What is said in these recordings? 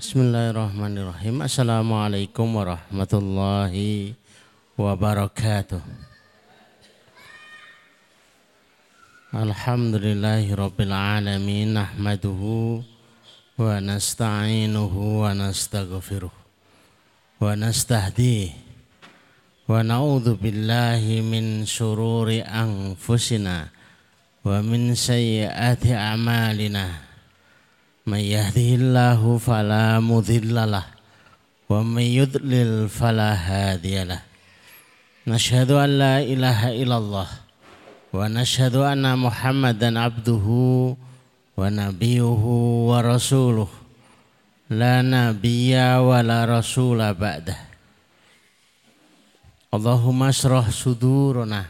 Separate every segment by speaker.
Speaker 1: Bismillahirrahmanirrahim. Assalamualaikum warahmatullahi wabarakatuh. Alhamdulillahi rabbil alamin nahmaduhu wa nasta'inuhu wa nastaghfiruh wa nastahdihi wa na'udzu billahi min syururi anfusina wa min sayyiati a'malina من يهده الله فلا مضل له ومن يضلل فلا هادي له نشهد أن لا إله إلا الله ونشهد أن محمدا عبده ونبيه ورسوله لا نبي ولا رسول بعده اللهم اشرح صدورنا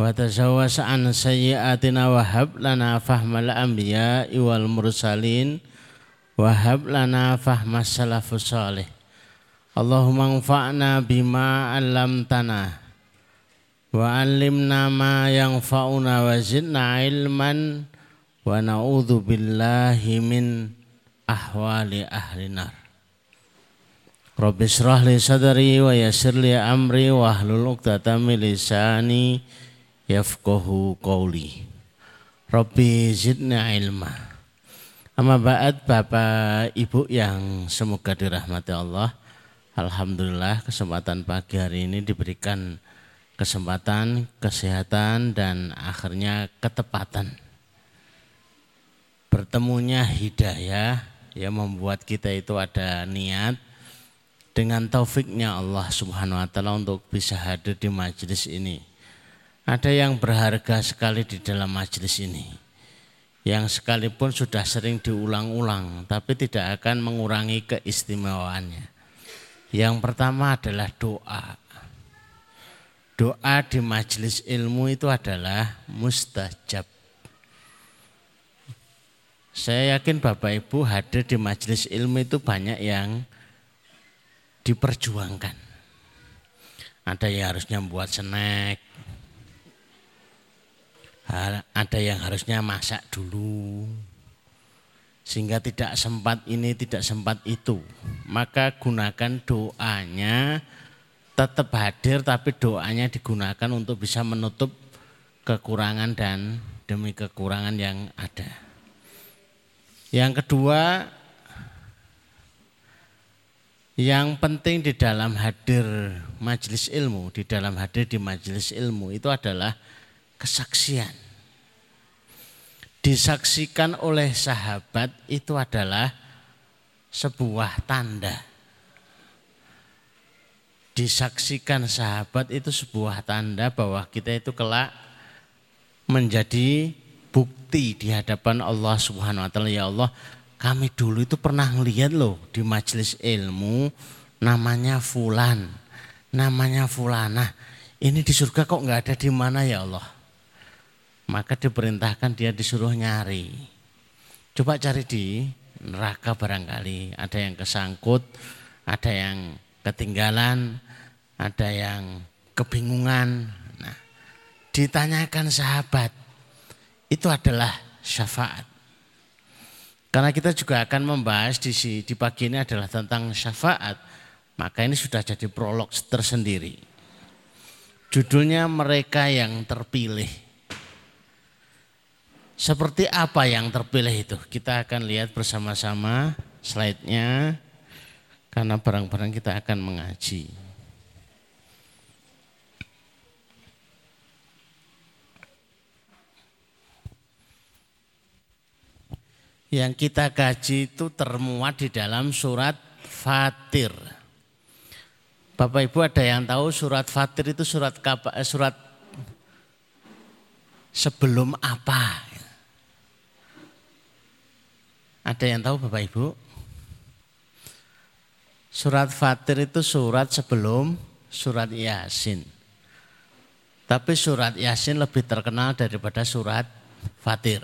Speaker 1: وتجاوز عن سيئاتنا وهب لنا فهم الأنبياء والمرسلين وهب لنا فهم السلف الصالح اللهم انفعنا بما علمتنا وعلمنا ما ينفعنا وزدنا علما ونعوذ بالله من أحوال أهل النار رب اشرح لي صدري ويسر لي أمري واحلل عقدة من لساني yafqahu qawli. Rabbi zidna ilma. Amma ba'd Bapak Ibu yang semoga dirahmati Allah Alhamdulillah kesempatan pagi hari ini diberikan kesempatan, kesehatan dan akhirnya ketepatan. Bertemunya hidayah yang membuat kita itu ada niat dengan taufiknya Allah subhanahu wa ta'ala untuk bisa hadir di majelis ini ada yang berharga sekali di dalam majelis ini. Yang sekalipun sudah sering diulang-ulang, tapi tidak akan mengurangi keistimewaannya. Yang pertama adalah doa. Doa di majelis ilmu itu adalah mustajab. Saya yakin Bapak Ibu hadir di majelis ilmu itu banyak yang diperjuangkan. Ada yang harusnya membuat snack, ada yang harusnya masak dulu. Sehingga tidak sempat ini tidak sempat itu. Maka gunakan doanya tetap hadir tapi doanya digunakan untuk bisa menutup kekurangan dan demi kekurangan yang ada. Yang kedua yang penting di dalam hadir majelis ilmu di dalam hadir di majelis ilmu itu adalah kesaksian. Disaksikan oleh sahabat itu adalah sebuah tanda. Disaksikan sahabat itu sebuah tanda bahwa kita itu kelak menjadi bukti di hadapan Allah Subhanahu wa taala. Ya Allah kami dulu itu pernah ngelihat loh di majelis ilmu namanya fulan namanya fulana ini di surga kok nggak ada di mana ya Allah maka diperintahkan dia disuruh nyari. Coba cari di neraka barangkali, ada yang kesangkut, ada yang ketinggalan, ada yang kebingungan. Nah, ditanyakan sahabat, itu adalah syafaat. Karena kita juga akan membahas di, di pagi ini adalah tentang syafaat, maka ini sudah jadi prolog tersendiri. Judulnya mereka yang terpilih. Seperti apa yang terpilih itu? Kita akan lihat bersama-sama slide-nya karena barang-barang kita akan mengaji. Yang kita kaji itu termuat di dalam surat Fatir. Bapak Ibu ada yang tahu surat Fatir itu surat eh, surat sebelum apa? Ada yang tahu Bapak Ibu? Surat Fatir itu surat sebelum surat Yasin. Tapi surat Yasin lebih terkenal daripada surat Fatir.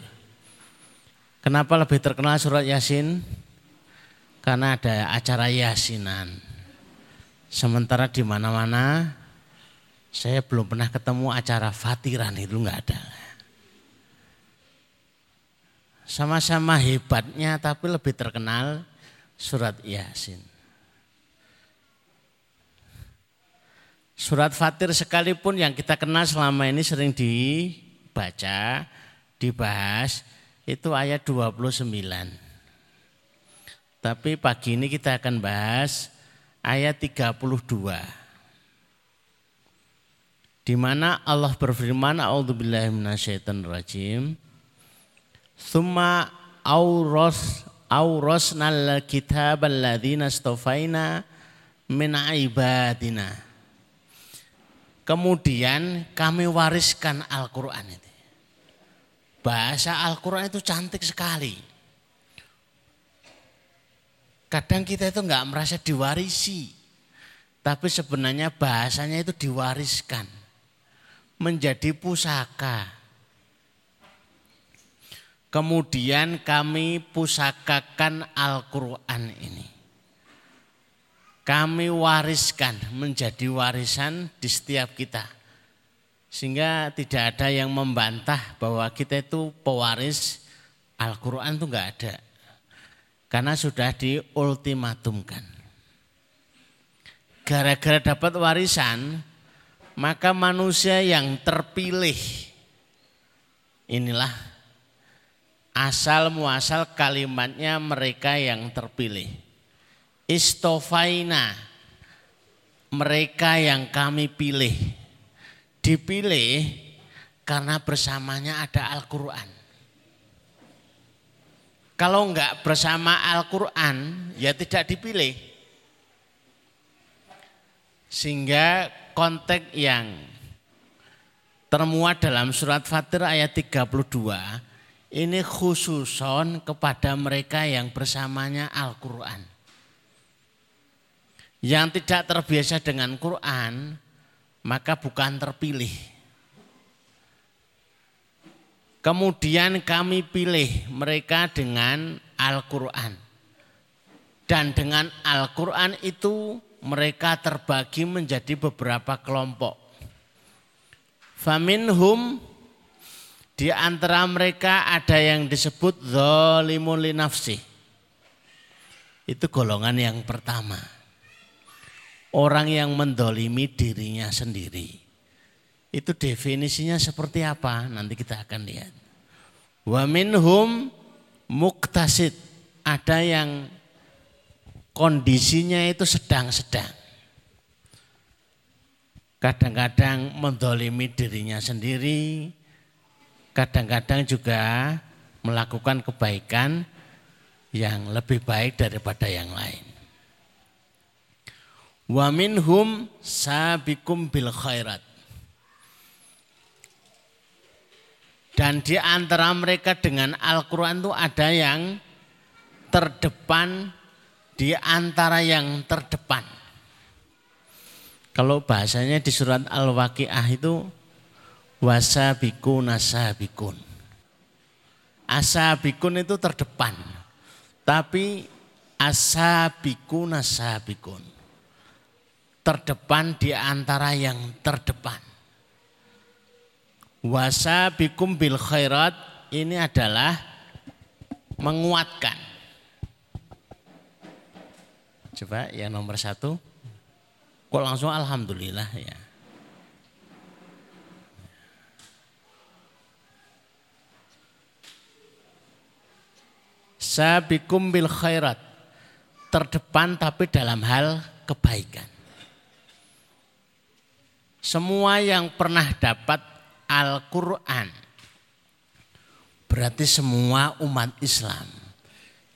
Speaker 1: Kenapa lebih terkenal surat Yasin? Karena ada acara Yasinan. Sementara di mana-mana saya belum pernah ketemu acara Fatiran itu enggak ada sama-sama hebatnya tapi lebih terkenal surat Yasin. Surat Fatir sekalipun yang kita kenal selama ini sering dibaca, dibahas, itu ayat 29. Tapi pagi ini kita akan bahas ayat 32. Di mana Allah berfirman, A'udzubillahi minasyaitonirrajim. Summa auros aurosnal kitab alladzina stofaina min ibadina. Kemudian kami wariskan Al-Quran itu. Bahasa Al-Quran itu cantik sekali. Kadang kita itu nggak merasa diwarisi. Tapi sebenarnya bahasanya itu diwariskan. Menjadi pusaka Kemudian kami pusakakan Al-Quran ini. Kami wariskan menjadi warisan di setiap kita. Sehingga tidak ada yang membantah bahwa kita itu pewaris Al-Quran itu enggak ada. Karena sudah diultimatumkan. Gara-gara dapat warisan, maka manusia yang terpilih inilah asal muasal kalimatnya mereka yang terpilih. Istofaina mereka yang kami pilih. Dipilih karena bersamanya ada Al-Quran. Kalau enggak bersama Al-Quran ya tidak dipilih. Sehingga konteks yang termuat dalam surat Fatir ayat 32 ini khususon kepada mereka yang bersamanya Al-Quran. Yang tidak terbiasa dengan Quran, maka bukan terpilih. Kemudian kami pilih mereka dengan Al-Quran. Dan dengan Al-Quran itu mereka terbagi menjadi beberapa kelompok. Faminhum di antara mereka ada yang disebut zalimun li nafsi. Itu golongan yang pertama. Orang yang mendolimi dirinya sendiri. Itu definisinya seperti apa? Nanti kita akan lihat. Wa minhum muktasid. Ada yang kondisinya itu sedang-sedang. Kadang-kadang mendolimi dirinya sendiri, kadang-kadang juga melakukan kebaikan yang lebih baik daripada yang lain. Wa minhum sabikum bil khairat. Dan di antara mereka dengan Al-Quran itu ada yang terdepan di antara yang terdepan. Kalau bahasanya di surat Al-Waqiah itu wasabikun asabikun. Asabikun itu terdepan. Tapi asabikun asabikun. Terdepan di antara yang terdepan. Wasabikum bil khairat ini adalah menguatkan. Coba yang nomor satu. Kok langsung Alhamdulillah ya. Sabikum bil khairat. Terdepan tapi dalam hal kebaikan. Semua yang pernah dapat Al-Quran. Berarti semua umat Islam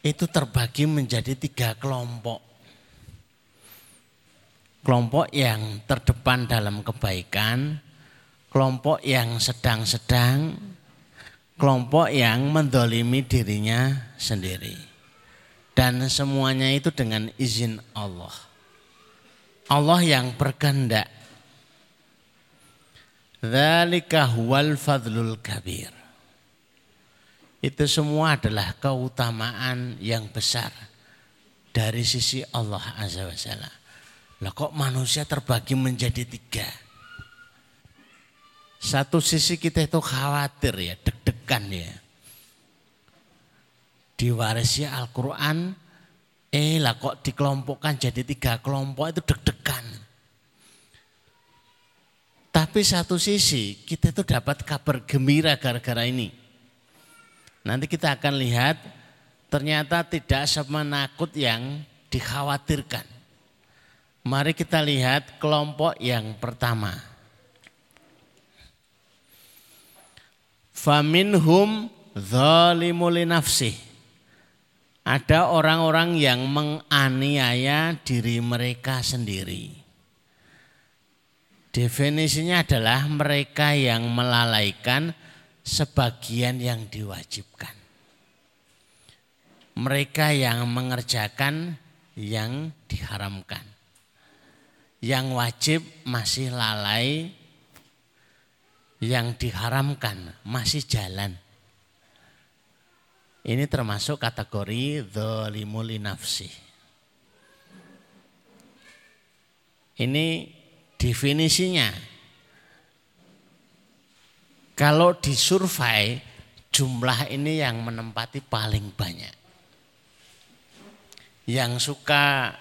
Speaker 1: itu terbagi menjadi tiga kelompok. Kelompok yang terdepan dalam kebaikan, kelompok yang sedang-sedang, kelompok yang mendolimi dirinya sendiri. Dan semuanya itu dengan izin Allah. Allah yang berkehendak. Huwal kabir. Itu semua adalah keutamaan yang besar dari sisi Allah Azza wa Jalla. Lah kok manusia terbagi menjadi tiga? Satu sisi kita itu khawatir ya, deg-degan ya. Diwarisi Al-Quran Eh lah kok dikelompokkan jadi tiga kelompok itu deg-degan. Tapi satu sisi kita itu dapat kabar gembira gara-gara ini. Nanti kita akan lihat ternyata tidak semenakut yang dikhawatirkan. Mari kita lihat kelompok yang pertama. Faminhum nafsih. Ada orang-orang yang menganiaya diri mereka sendiri. Definisinya adalah mereka yang melalaikan sebagian yang diwajibkan. Mereka yang mengerjakan yang diharamkan. Yang wajib masih lalai, yang diharamkan masih jalan. Ini termasuk kategori zalimul nafsi. Ini definisinya. Kalau disurvei jumlah ini yang menempati paling banyak. Yang suka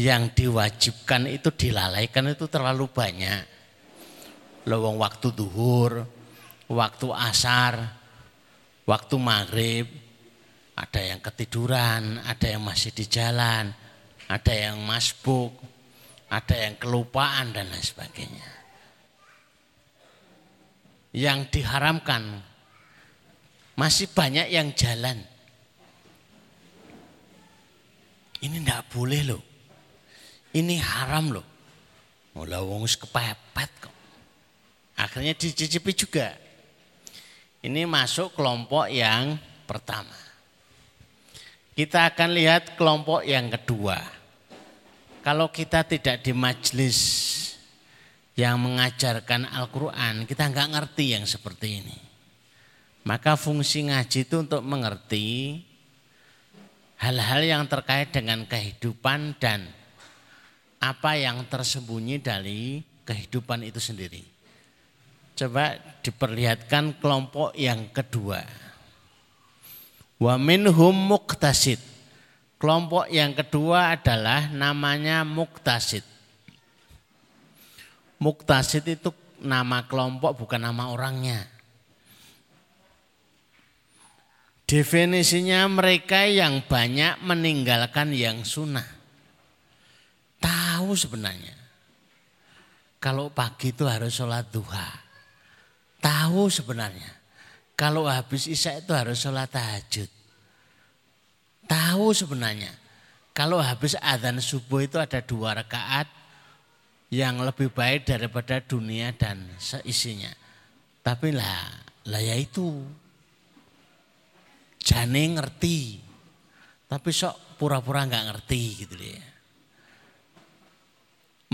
Speaker 1: yang diwajibkan itu dilalaikan itu terlalu banyak. Lowong waktu duhur, waktu asar, waktu maghrib, ada yang ketiduran, ada yang masih di jalan, ada yang masbuk, ada yang kelupaan dan lain sebagainya. Yang diharamkan masih banyak yang jalan. Ini tidak boleh loh. Ini haram loh. Mulai wong kepepet kok. Akhirnya dicicipi juga. Ini masuk kelompok yang pertama. Kita akan lihat kelompok yang kedua. Kalau kita tidak di majelis yang mengajarkan Al-Quran, kita nggak ngerti yang seperti ini. Maka fungsi ngaji itu untuk mengerti hal-hal yang terkait dengan kehidupan dan apa yang tersembunyi dari kehidupan itu sendiri. Coba diperlihatkan kelompok yang kedua. Wa minhum muqtasid. Kelompok yang kedua adalah namanya muktasid. Muktasid itu nama kelompok bukan nama orangnya. Definisinya mereka yang banyak meninggalkan yang sunnah. Tahu sebenarnya. Kalau pagi itu harus sholat duha. Tahu sebenarnya. Kalau habis isya itu harus sholat tahajud Tahu sebenarnya kalau habis adzan subuh itu ada dua rakaat yang lebih baik daripada dunia dan seisinya. Tapi lah, lah ya itu. Jane ngerti. Tapi sok pura-pura nggak ngerti gitu ya.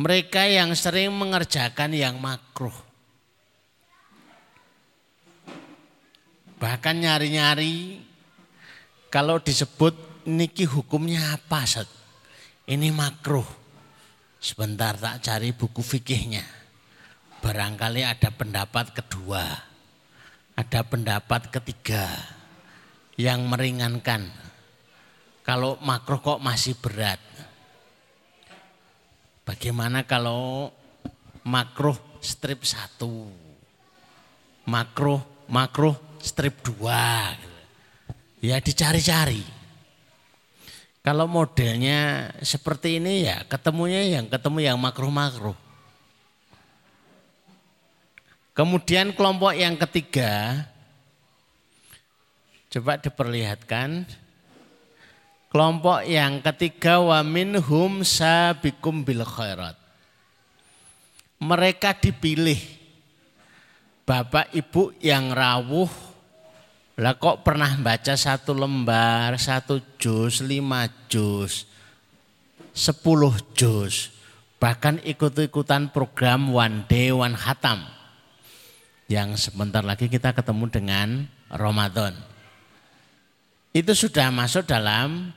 Speaker 1: Mereka yang sering mengerjakan yang makruh. Bahkan nyari-nyari kalau disebut niki hukumnya apa Sat? Ini makruh. Sebentar tak cari buku fikihnya. Barangkali ada pendapat kedua. Ada pendapat ketiga yang meringankan. Kalau makruh kok masih berat. Bagaimana kalau makruh strip satu, makruh makruh strip dua, Ya dicari-cari. Kalau modelnya seperti ini ya ketemunya yang ketemu yang makruh-makruh. Kemudian kelompok yang ketiga, coba diperlihatkan. Kelompok yang ketiga wa minhum sabikum bil khairat. Mereka dipilih Bapak Ibu yang rawuh lah kok pernah baca satu lembar, satu juz, lima juz, sepuluh juz. Bahkan ikut-ikutan program One Day One Hatam. Yang sebentar lagi kita ketemu dengan Ramadan. Itu sudah masuk dalam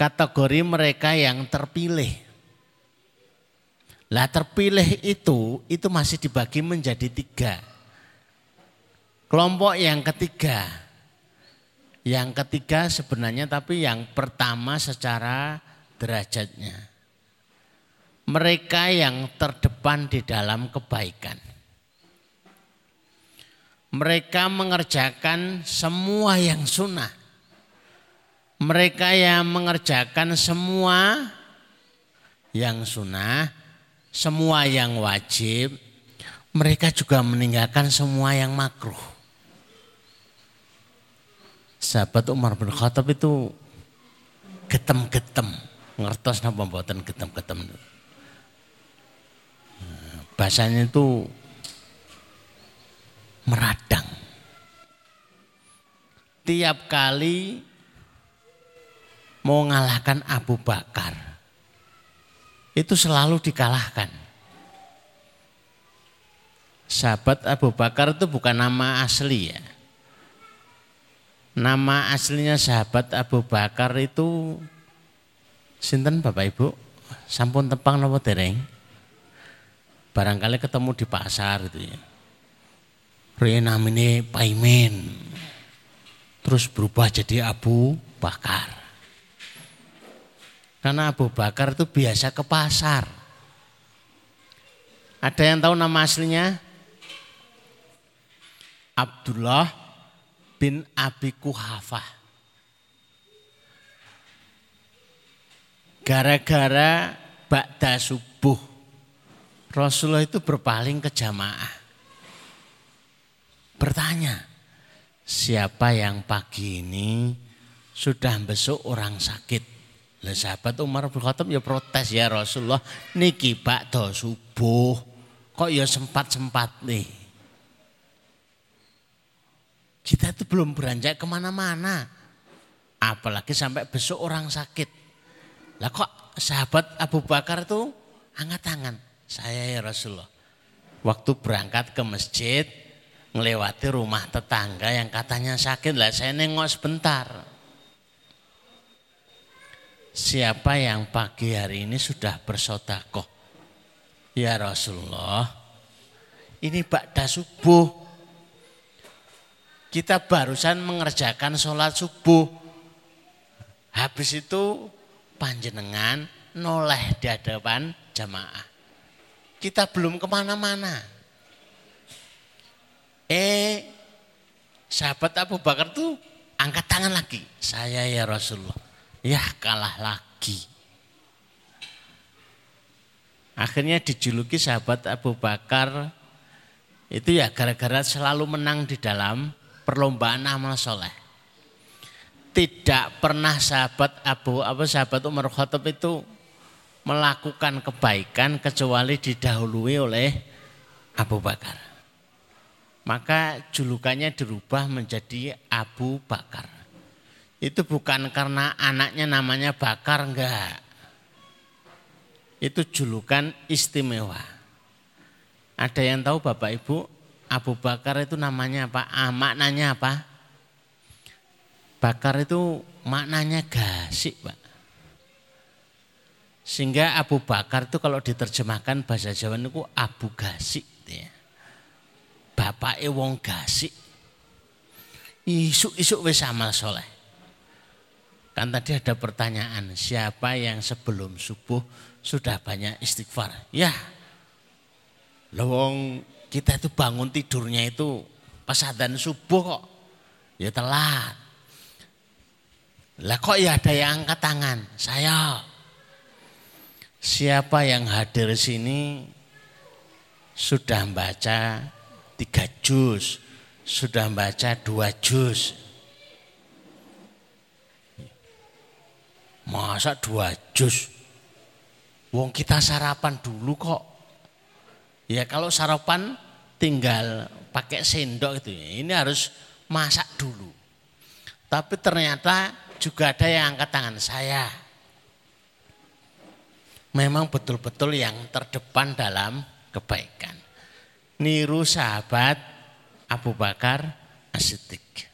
Speaker 1: kategori mereka yang terpilih. Lah terpilih itu, itu masih dibagi menjadi tiga Kelompok yang ketiga, Yang ketiga sebenarnya tapi yang pertama secara derajatnya. Mereka yang terdepan di dalam kebaikan. Mereka mengerjakan semua yang sunnah. Mereka yang mengerjakan semua yang sunnah, semua yang wajib, mereka juga meninggalkan semua yang makruh. Sahabat Umar bin Khattab itu getem-getem, ngertos napa mboten getem-getem. Bahasanya itu meradang. Tiap kali mau ngalahkan Abu Bakar, itu selalu dikalahkan. Sahabat Abu Bakar itu bukan nama asli ya. Nama aslinya sahabat Abu Bakar itu sinten Bapak Ibu? Sampun tepang nopo dereng? Barangkali ketemu di pasar itu ya. Ria namanya Paimin. Terus berubah jadi Abu Bakar. Karena Abu Bakar itu biasa ke pasar. Ada yang tahu nama aslinya? Abdullah bin Abi Kuhafah. Gara-gara bakda subuh, Rasulullah itu berpaling ke jamaah. Bertanya, siapa yang pagi ini sudah besok orang sakit? Lah sahabat Umar bin Khattab ya protes ya Rasulullah, niki bakda subuh, kok ya sempat-sempat nih. Kita itu belum beranjak ke mana-mana. Apalagi sampai besok orang sakit. Lah kok sahabat Abu Bakar itu angkat tangan. Saya ya Rasulullah. Waktu berangkat ke masjid, melewati rumah tetangga yang katanya sakit. Lah saya nengok sebentar. Siapa yang pagi hari ini sudah bersodakoh? Ya Rasulullah, ini bakda subuh kita barusan mengerjakan sholat subuh. Habis itu panjenengan noleh di hadapan jamaah. Kita belum ke mana-mana. Eh, sahabat Abu Bakar tuh angkat tangan lagi. Saya ya Rasulullah. Ya kalah lagi. Akhirnya dijuluki sahabat Abu Bakar itu ya gara-gara selalu menang di dalam perlombaan amal soleh. Tidak pernah sahabat Abu apa sahabat Umar Khattab itu melakukan kebaikan kecuali didahului oleh Abu Bakar. Maka julukannya dirubah menjadi Abu Bakar. Itu bukan karena anaknya namanya Bakar enggak. Itu julukan istimewa. Ada yang tahu Bapak Ibu Abu Bakar itu namanya apa? Ah, maknanya apa? Bakar itu maknanya gasik, Pak. Sehingga Abu Bakar itu kalau diterjemahkan bahasa Jawa itu Abu Gasik. Ya. Bapak wong gasik. Isuk-isuk wis amal soleh. Kan tadi ada pertanyaan, siapa yang sebelum subuh sudah banyak istighfar? Ya, lowong kita itu bangun tidurnya itu pas adzan subuh kok. Ya telat. Lah kok ya ada yang angkat tangan? Saya. Siapa yang hadir sini sudah baca tiga juz, sudah baca dua juz. Masa dua juz? Wong kita sarapan dulu kok. Ya kalau sarapan tinggal pakai sendok itu. Ini harus masak dulu. Tapi ternyata juga ada yang angkat tangan saya. Memang betul-betul yang terdepan dalam kebaikan. Niru sahabat Abu Bakar As-Siddiq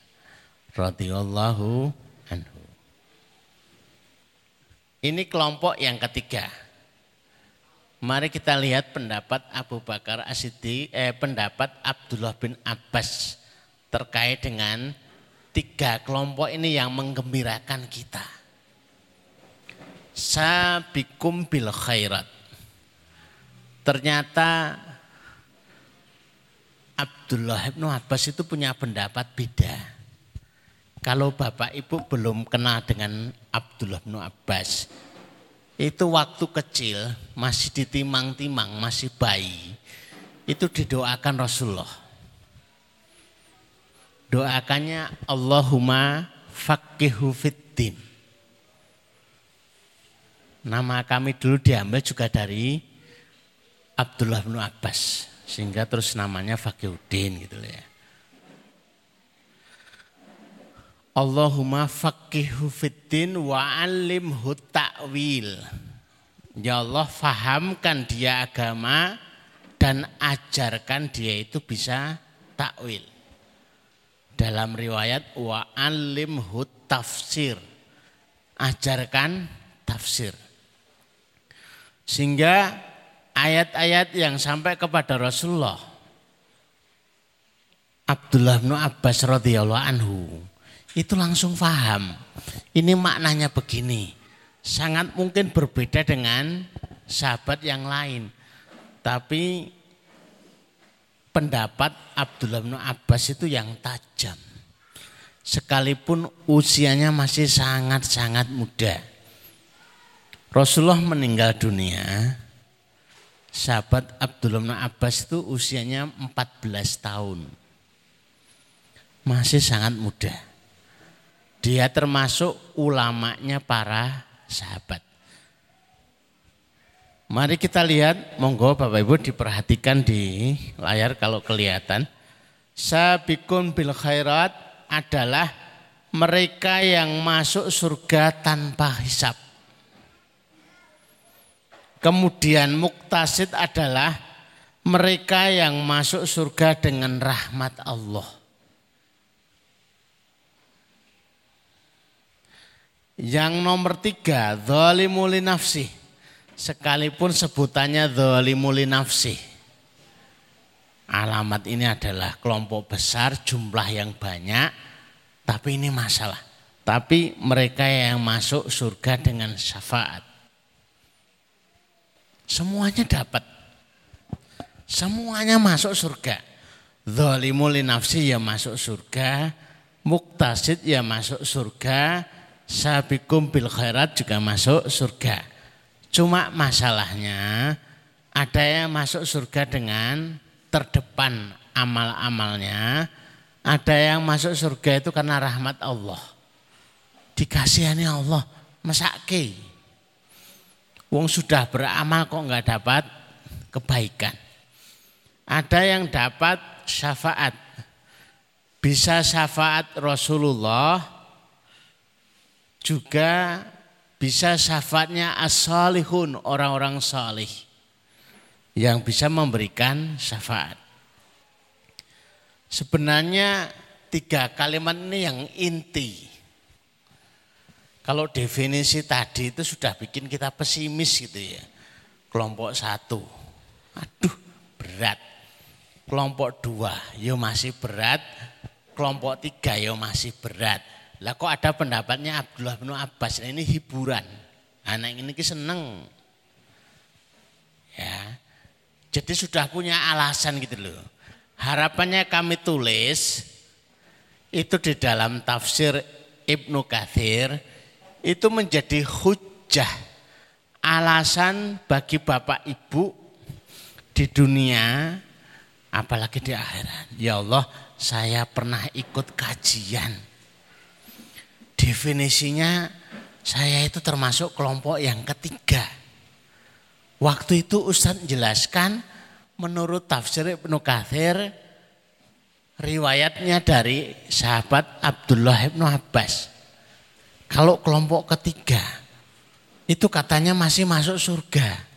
Speaker 1: anhu. Ini kelompok yang ketiga. Mari kita lihat pendapat Abu Bakar Asidi, eh, pendapat Abdullah bin Abbas terkait dengan tiga kelompok ini yang menggembirakan kita. Sabikum bil khairat. Ternyata Abdullah bin Abbas itu punya pendapat beda. Kalau Bapak Ibu belum kenal dengan Abdullah bin Abbas, itu waktu kecil masih ditimang-timang, masih bayi, itu didoakan Rasulullah. Doakannya Allahumma faqihu fiddin. Nama kami dulu diambil juga dari Abdullah bin Abbas. Sehingga terus namanya Faqihuddin gitu ya. Allahumma faqihu fiddin wa alimhu ta'wil. Ya Allah fahamkan dia agama dan ajarkan dia itu bisa takwil. Dalam riwayat wa alimhu tafsir. Ajarkan tafsir. Sehingga ayat-ayat yang sampai kepada Rasulullah Abdullah bin Abbas radhiyallahu anhu itu langsung paham. Ini maknanya begini. Sangat mungkin berbeda dengan sahabat yang lain. Tapi pendapat Abdullah bin Abbas itu yang tajam. Sekalipun usianya masih sangat-sangat muda. Rasulullah meninggal dunia sahabat Abdullah bin Abbas itu usianya 14 tahun. Masih sangat muda. Dia termasuk ulamanya para sahabat. Mari kita lihat, monggo Bapak Ibu diperhatikan di layar kalau kelihatan. Sabikun bil khairat adalah mereka yang masuk surga tanpa hisap. Kemudian muktasid adalah mereka yang masuk surga dengan rahmat Allah. Yang nomor tiga, dhalimuli nafsi. Sekalipun sebutannya dhalimuli nafsi. Alamat ini adalah kelompok besar, jumlah yang banyak, tapi ini masalah. Tapi mereka yang masuk surga dengan syafaat. Semuanya dapat. Semuanya masuk surga. Zalimul nafsi ya masuk surga. Muktasid ya masuk surga. Sabikum bil khairat juga masuk surga. Cuma masalahnya ada yang masuk surga dengan terdepan amal-amalnya. Ada yang masuk surga itu karena rahmat Allah. Dikasihani Allah. Mesake Wong sudah beramal kok nggak dapat kebaikan. Ada yang dapat syafaat. Bisa syafaat Rasulullah juga bisa syafaatnya as-salihun, orang-orang salih yang bisa memberikan syafaat. Sebenarnya tiga kalimat ini yang inti kalau definisi tadi itu sudah bikin kita pesimis gitu ya. Kelompok satu, aduh berat. Kelompok dua, yo masih berat. Kelompok tiga, yo masih berat. Lah kok ada pendapatnya Abdullah bin Abbas, nah, ini hiburan. Anak ini seneng. Ya, jadi sudah punya alasan gitu loh. Harapannya kami tulis itu di dalam tafsir Ibnu Kathir itu menjadi hujah alasan bagi bapak ibu di dunia apalagi di akhirat. Ya Allah, saya pernah ikut kajian. Definisinya saya itu termasuk kelompok yang ketiga. Waktu itu Ustadz jelaskan menurut tafsir Ibnu Kathir riwayatnya dari sahabat Abdullah Ibnu Abbas. Kalau kelompok ketiga itu katanya masih masuk surga.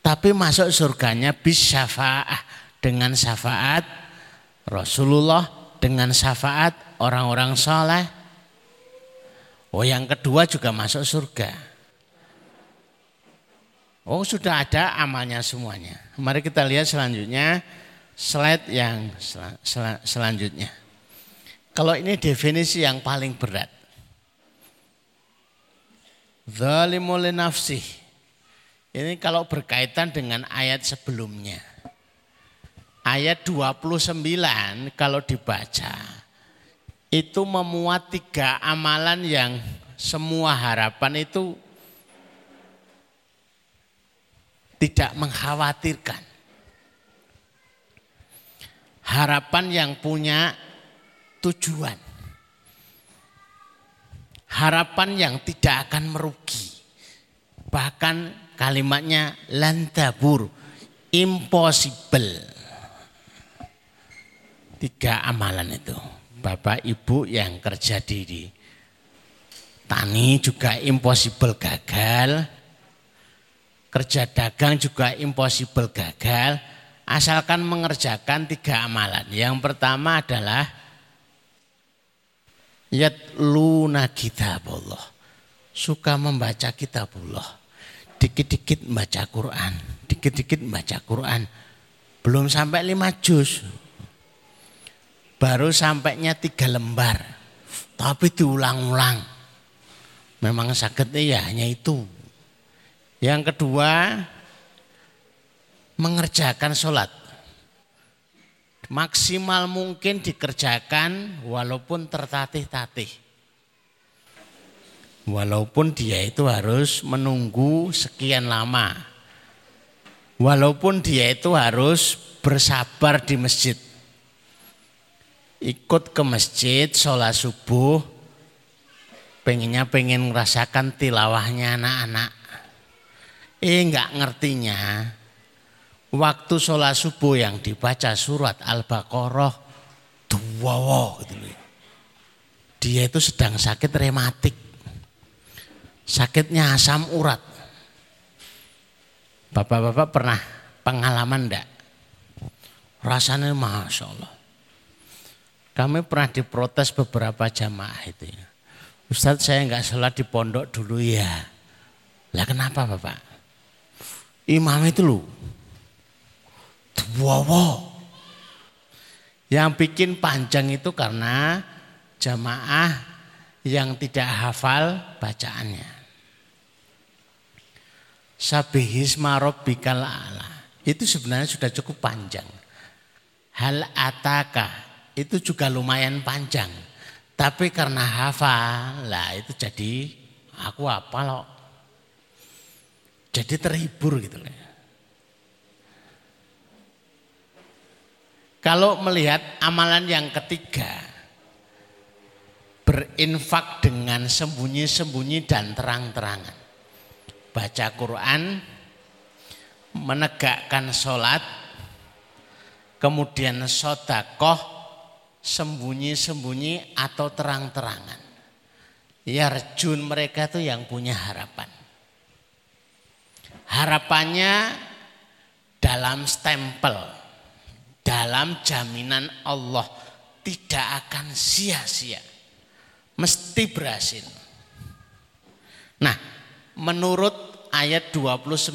Speaker 1: Tapi masuk surganya bisa syafaat dengan syafaat Rasulullah dengan syafaat orang-orang soleh. Oh yang kedua juga masuk surga. Oh sudah ada amalnya semuanya. Mari kita lihat selanjutnya slide yang sel selanjutnya. Kalau ini definisi yang paling berat. Zalimul nafsi. Ini kalau berkaitan dengan ayat sebelumnya. Ayat 29 kalau dibaca itu memuat tiga amalan yang semua harapan itu tidak mengkhawatirkan. Harapan yang punya tujuan. Harapan yang tidak akan merugi. Bahkan kalimatnya lantabur, impossible. Tiga amalan itu. Bapak ibu yang kerja di tani juga impossible gagal. Kerja dagang juga impossible gagal. Asalkan mengerjakan tiga amalan. Yang pertama adalah yatluna kitabullah. Suka membaca kitabullah. Dikit-dikit membaca Quran, dikit-dikit membaca Quran. Belum sampai lima juz. Baru sampainya tiga lembar. Tapi diulang-ulang. Memang sakitnya ya hanya itu. Yang kedua, mengerjakan sholat maksimal mungkin dikerjakan walaupun tertatih-tatih. Walaupun dia itu harus menunggu sekian lama. Walaupun dia itu harus bersabar di masjid. Ikut ke masjid, sholat subuh, pengennya pengen merasakan tilawahnya anak-anak. Eh nggak ngertinya, waktu sholat subuh yang dibaca surat Al-Baqarah duwawo gitu Dia itu sedang sakit rematik. Sakitnya asam urat. Bapak-bapak pernah pengalaman enggak? Rasanya Masya Allah. Kami pernah diprotes beberapa jamaah itu ya. Ustadz saya enggak sholat di pondok dulu ya. Lah kenapa Bapak? Imam itu loh Wow. Yang bikin panjang itu karena jamaah yang tidak hafal bacaannya. Sabihisma rabbikal ala. Itu sebenarnya sudah cukup panjang. Hal ataka itu juga lumayan panjang. Tapi karena hafal, lah itu jadi aku apa loh. Jadi terhibur gitu loh. Kalau melihat amalan yang ketiga, berinfak dengan sembunyi-sembunyi dan terang-terangan. Baca Quran, menegakkan sholat, kemudian sodakoh, sembunyi-sembunyi atau terang-terangan. Ya rejun mereka itu yang punya harapan. Harapannya dalam stempel dalam jaminan Allah tidak akan sia-sia. Mesti berhasil. Nah, menurut ayat 29,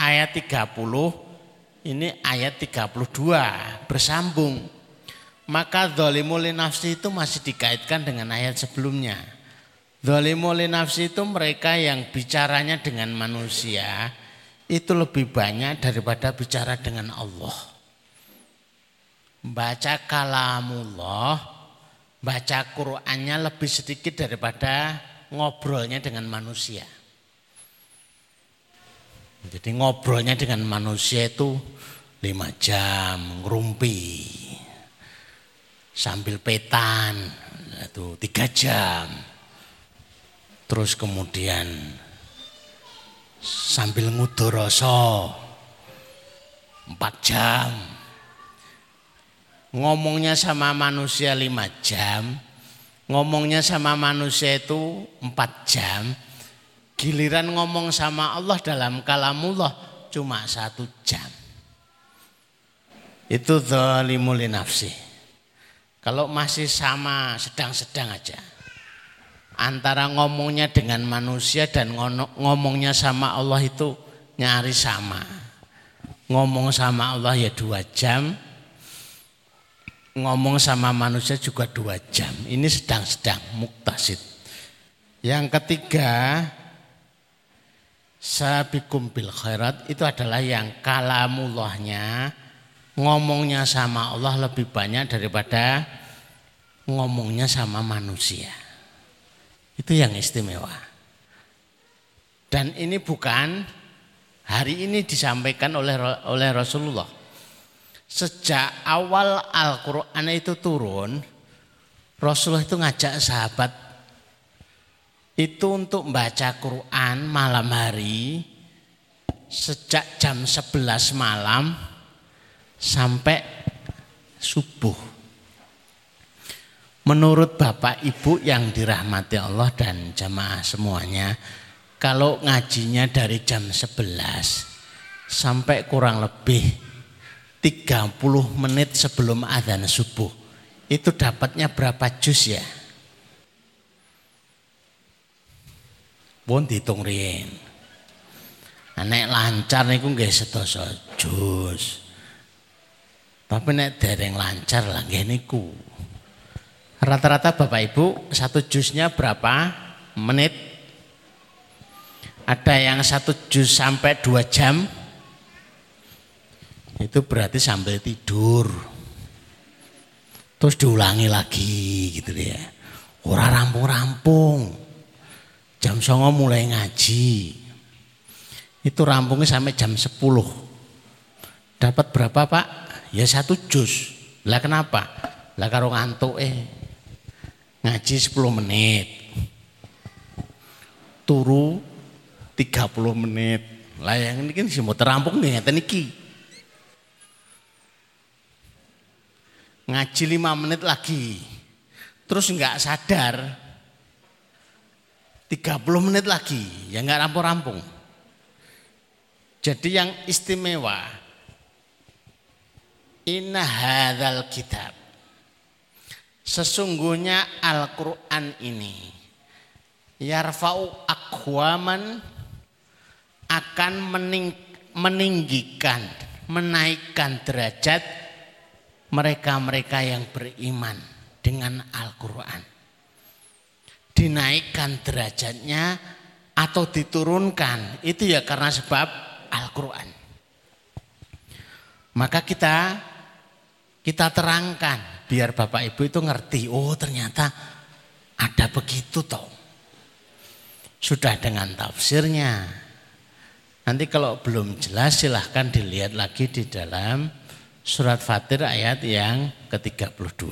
Speaker 1: ayat 30, ini ayat 32 bersambung. Maka zolimul nafsi itu masih dikaitkan dengan ayat sebelumnya. Zolimul nafsi itu mereka yang bicaranya dengan manusia itu lebih banyak daripada bicara dengan Allah baca kalamullah, baca Qur'annya lebih sedikit daripada ngobrolnya dengan manusia. Jadi ngobrolnya dengan manusia itu lima jam, ngerumpi, sambil petan, itu tiga jam. Terus kemudian sambil ngudoroso empat jam ngomongnya sama manusia lima jam, ngomongnya sama manusia itu empat jam, giliran ngomong sama Allah dalam kalamullah cuma satu jam. Itu zalimul nafsi. Kalau masih sama sedang-sedang aja. Antara ngomongnya dengan manusia dan ngomongnya sama Allah itu nyari sama. Ngomong sama Allah ya dua jam, ngomong sama manusia juga dua jam. Ini sedang-sedang muktasid. Yang ketiga, sabikum bil khairat itu adalah yang kalamullahnya ngomongnya sama Allah lebih banyak daripada ngomongnya sama manusia. Itu yang istimewa. Dan ini bukan hari ini disampaikan oleh oleh Rasulullah sejak awal Al-Quran itu turun, Rasulullah itu ngajak sahabat itu untuk membaca Quran malam hari sejak jam 11 malam sampai subuh. Menurut Bapak Ibu yang dirahmati Allah dan jamaah semuanya, kalau ngajinya dari jam 11 sampai kurang lebih 30 menit sebelum adzan subuh. Itu dapatnya berapa jus ya? Pun dihitung rien. Nek lancar niku nggih sedasa jus. Tapi nek dereng lancar lah nggih niku. Rata-rata Bapak Ibu satu jusnya berapa menit? Ada yang satu jus sampai dua jam, itu berarti sambil tidur. Terus diulangi lagi gitu ya. Ora rampung-rampung. Jam songo mulai ngaji. Itu rampungnya sampai jam 10. Dapat berapa pak? Ya satu jus. Lah kenapa? Lah karo ngantuk eh. Ngaji 10 menit. Turu 30 menit. Lah yang ini kan semua terampung nih ngeten iki. ngaji lima menit lagi terus nggak sadar 30 menit lagi ya nggak rampung-rampung jadi yang istimewa inna hadzal kitab sesungguhnya Al-Qur'an ini yarfa'u akwaman akan mening, meninggikan menaikkan derajat mereka-mereka yang beriman dengan Al-Quran. Dinaikkan derajatnya atau diturunkan itu ya karena sebab Al-Quran. Maka kita kita terangkan biar Bapak Ibu itu ngerti, oh ternyata ada begitu toh. Sudah dengan tafsirnya. Nanti kalau belum jelas silahkan dilihat lagi di dalam surat Fatir ayat yang ke-32.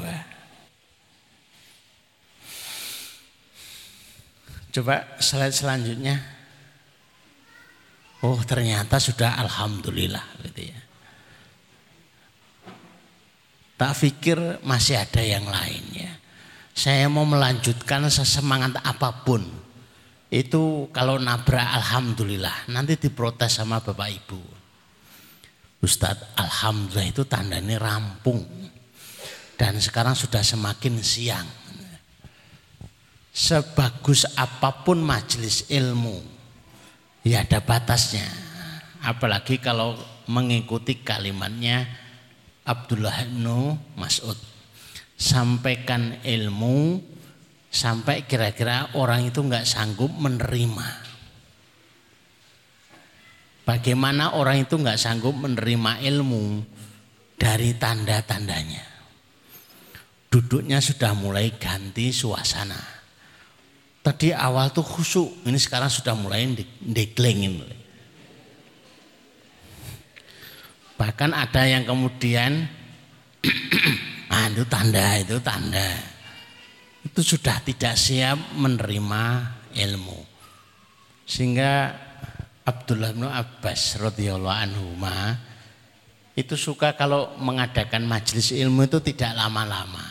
Speaker 1: Coba slide selanjutnya. Oh ternyata sudah Alhamdulillah gitu ya. Tak pikir masih ada yang lain ya. Saya mau melanjutkan sesemangat apa pun. Itu kalau nabrak Alhamdulillah nanti diprotes sama Bapak Ibu. Ustadz Alhamdulillah itu tandanya rampung. Dan sekarang sudah semakin siang. Sebagus apa pun majelis ilmu. Ya ada batasnya. Apalagi kalau mengikuti kalimatnya Abdullah bin Mas'ud. Sampaikan ilmu sampai kira-kira orang itu nggak sanggup menerima. Bagaimana orang itu nggak sanggup menerima ilmu dari tanda-tandanya. Duduknya sudah mulai ganti suasana. Tadi awal tuh khusyuk, ini sekarang sudah mulai deklingin. Bahkan ada yang kemudian, ah, itu tanda, itu tanda. Itu sudah tidak siap menerima ilmu. Sehingga Abdullah bin Abbas radhiyallahu anhu itu suka kalau mengadakan majelis ilmu itu tidak lama-lama.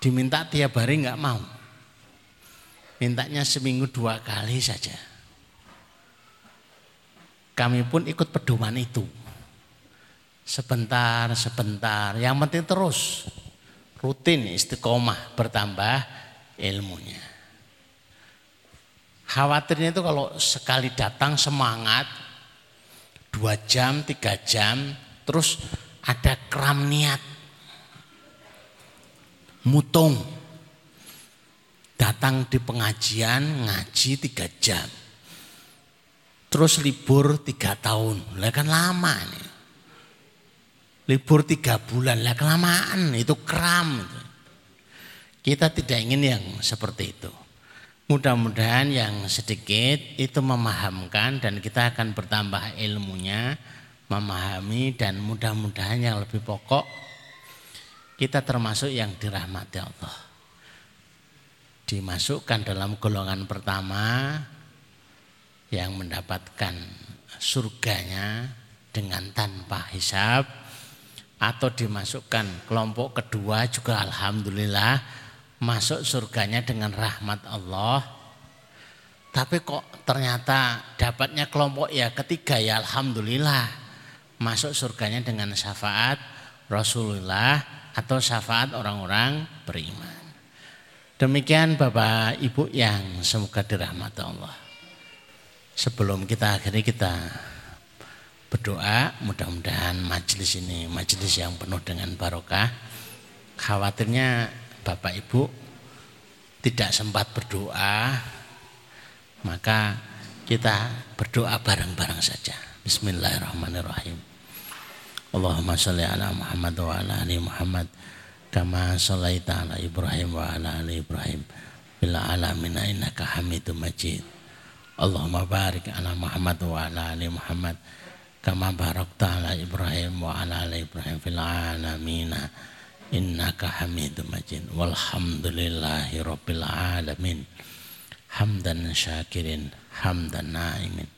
Speaker 1: Diminta tiap hari nggak mau. Mintanya seminggu dua kali saja. Kami pun ikut pedoman itu. Sebentar, sebentar. Yang penting terus. Rutin istiqomah bertambah ilmunya. Khawatirnya itu kalau sekali datang semangat, dua jam, tiga jam, terus ada kram niat. mutung. Datang di pengajian ngaji tiga jam. Terus libur tiga tahun. Lah kan lama nih. Libur tiga bulan. Lah kelamaan itu kram. Kita tidak ingin yang seperti itu. Mudah-mudahan yang sedikit itu memahamkan dan kita akan bertambah ilmunya, memahami dan mudah-mudahan yang lebih pokok kita termasuk yang dirahmati Allah. Dimasukkan dalam golongan pertama yang mendapatkan surganya dengan tanpa hisab atau dimasukkan kelompok kedua juga alhamdulillah masuk surganya dengan rahmat Allah. Tapi kok ternyata dapatnya kelompok ya ketiga ya Alhamdulillah. Masuk surganya dengan syafaat Rasulullah atau syafaat orang-orang beriman. Demikian Bapak Ibu yang semoga dirahmati Allah. Sebelum kita akhiri kita berdoa mudah-mudahan majelis ini majelis yang penuh dengan barokah. Khawatirnya Bapak Ibu tidak sempat berdoa, maka kita berdoa bareng-bareng saja. Bismillahirrahmanirrahim. Allahumma sholli ala Muhammad wa ala ali Muhammad kama shallaita ala Ibrahim wa ala ali Ibrahim fil alamin innaka Hamidum Majid. Allahumma barik ala Muhammad wa ala ali Muhammad kama barakta ala Ibrahim wa ala ali Ibrahim fil alamin. Innaka hamidum majid. Walhamdulillahi rabbil alamin. Hamdan syakirin hamdan naimin.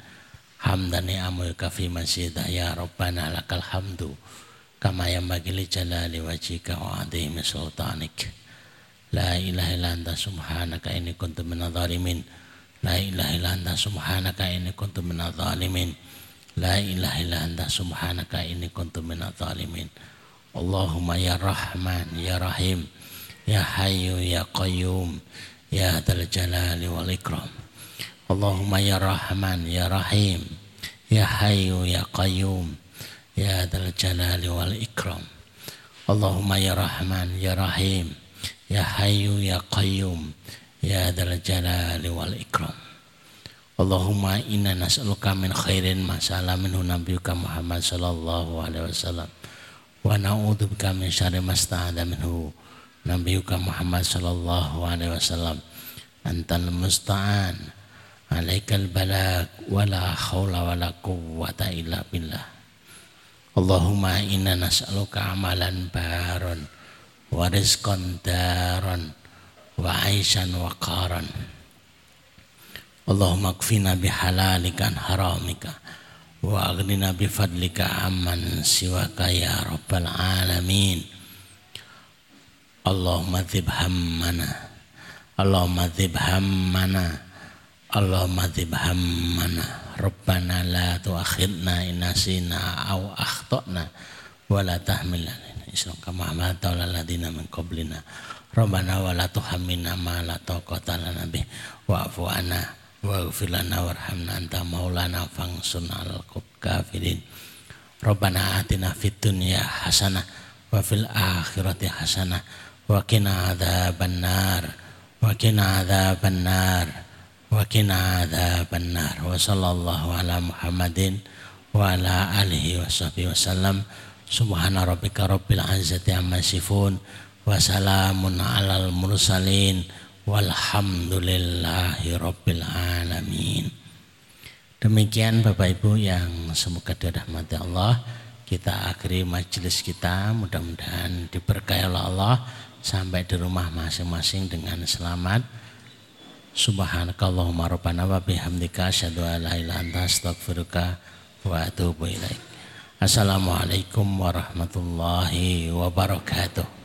Speaker 1: Hamdan ni'amuka fi masjidah ya rabbana lakal hamdu kama yanbaghi li jalali wajhika wa adhimi sultanik. La ilaha illa anta subhanaka inni kuntu minadh dhalimin la ilaha illa anta subhanaka inni kuntu minadh dhalimin. La ilaha illa anta subhanaka inni kuntu minadh dhalimin. Allahumma ya Rahman ya Rahim ya Hayyu ya Qayyum ya Dzal Jalali wal Ikram. Allahumma ya Rahman ya Rahim ya Hayyu ya Qayyum ya Dzal Jalali wal Ikram. Allahumma ya Rahman ya Rahim ya Hayyu ya Qayyum ya Dzal Jalali wal Ikram. Allahumma inna nas'aluka min khairin ma sa'ala minhu Muhammad sallallahu alaihi wasallam. Wa na'udzubika min syarri ma minhu nabiyuka Muhammad sallallahu alaihi wasallam. Antal musta'an. Alaikal balak wala haula wala quwwata illa billah. Allahumma inna nas'aluka amalan baron wa rizqan daron wa aishan wa qaran. Allahumma kfina bihalalika haramika wa aghnina bi fadlika amman siwaka ya rabbal alamin. Allahumma dhib hammana Allahumma dhib hammana Allahumma dhib hammana. Rabbana la tuakhidna inasina aw akhtana wa la tahmil islam kama amalta ala ladina min qablina Rabbana wa la tuhammilna ma la taqata lana bih. Wa'fu anna waghfir lana warhamna anta maulana fangsun al kafirin. Rabbana atina fid dunya hasanah wa fil akhirati hasanah wa qina adzaban nar wa qina adzaban nar wa qina adzaban nar wa sallallahu ala Muhammadin wa ala alihi wa wasallam subhana rabbika rabbil izzati amma yasifun wa salamun alal mursalin. Walhamdulillahi Rabbil Alamin. Demikian Bapak Ibu yang semoga dirahmati Allah. Kita akhiri majelis kita. Mudah-mudahan diberkahi oleh Allah. Sampai di rumah masing-masing dengan selamat. Subhanakallahumma rabbana wa bihamdika asyhadu an la ilaha anta astaghfiruka wa atubu ilaik. Assalamualaikum warahmatullahi wabarakatuh.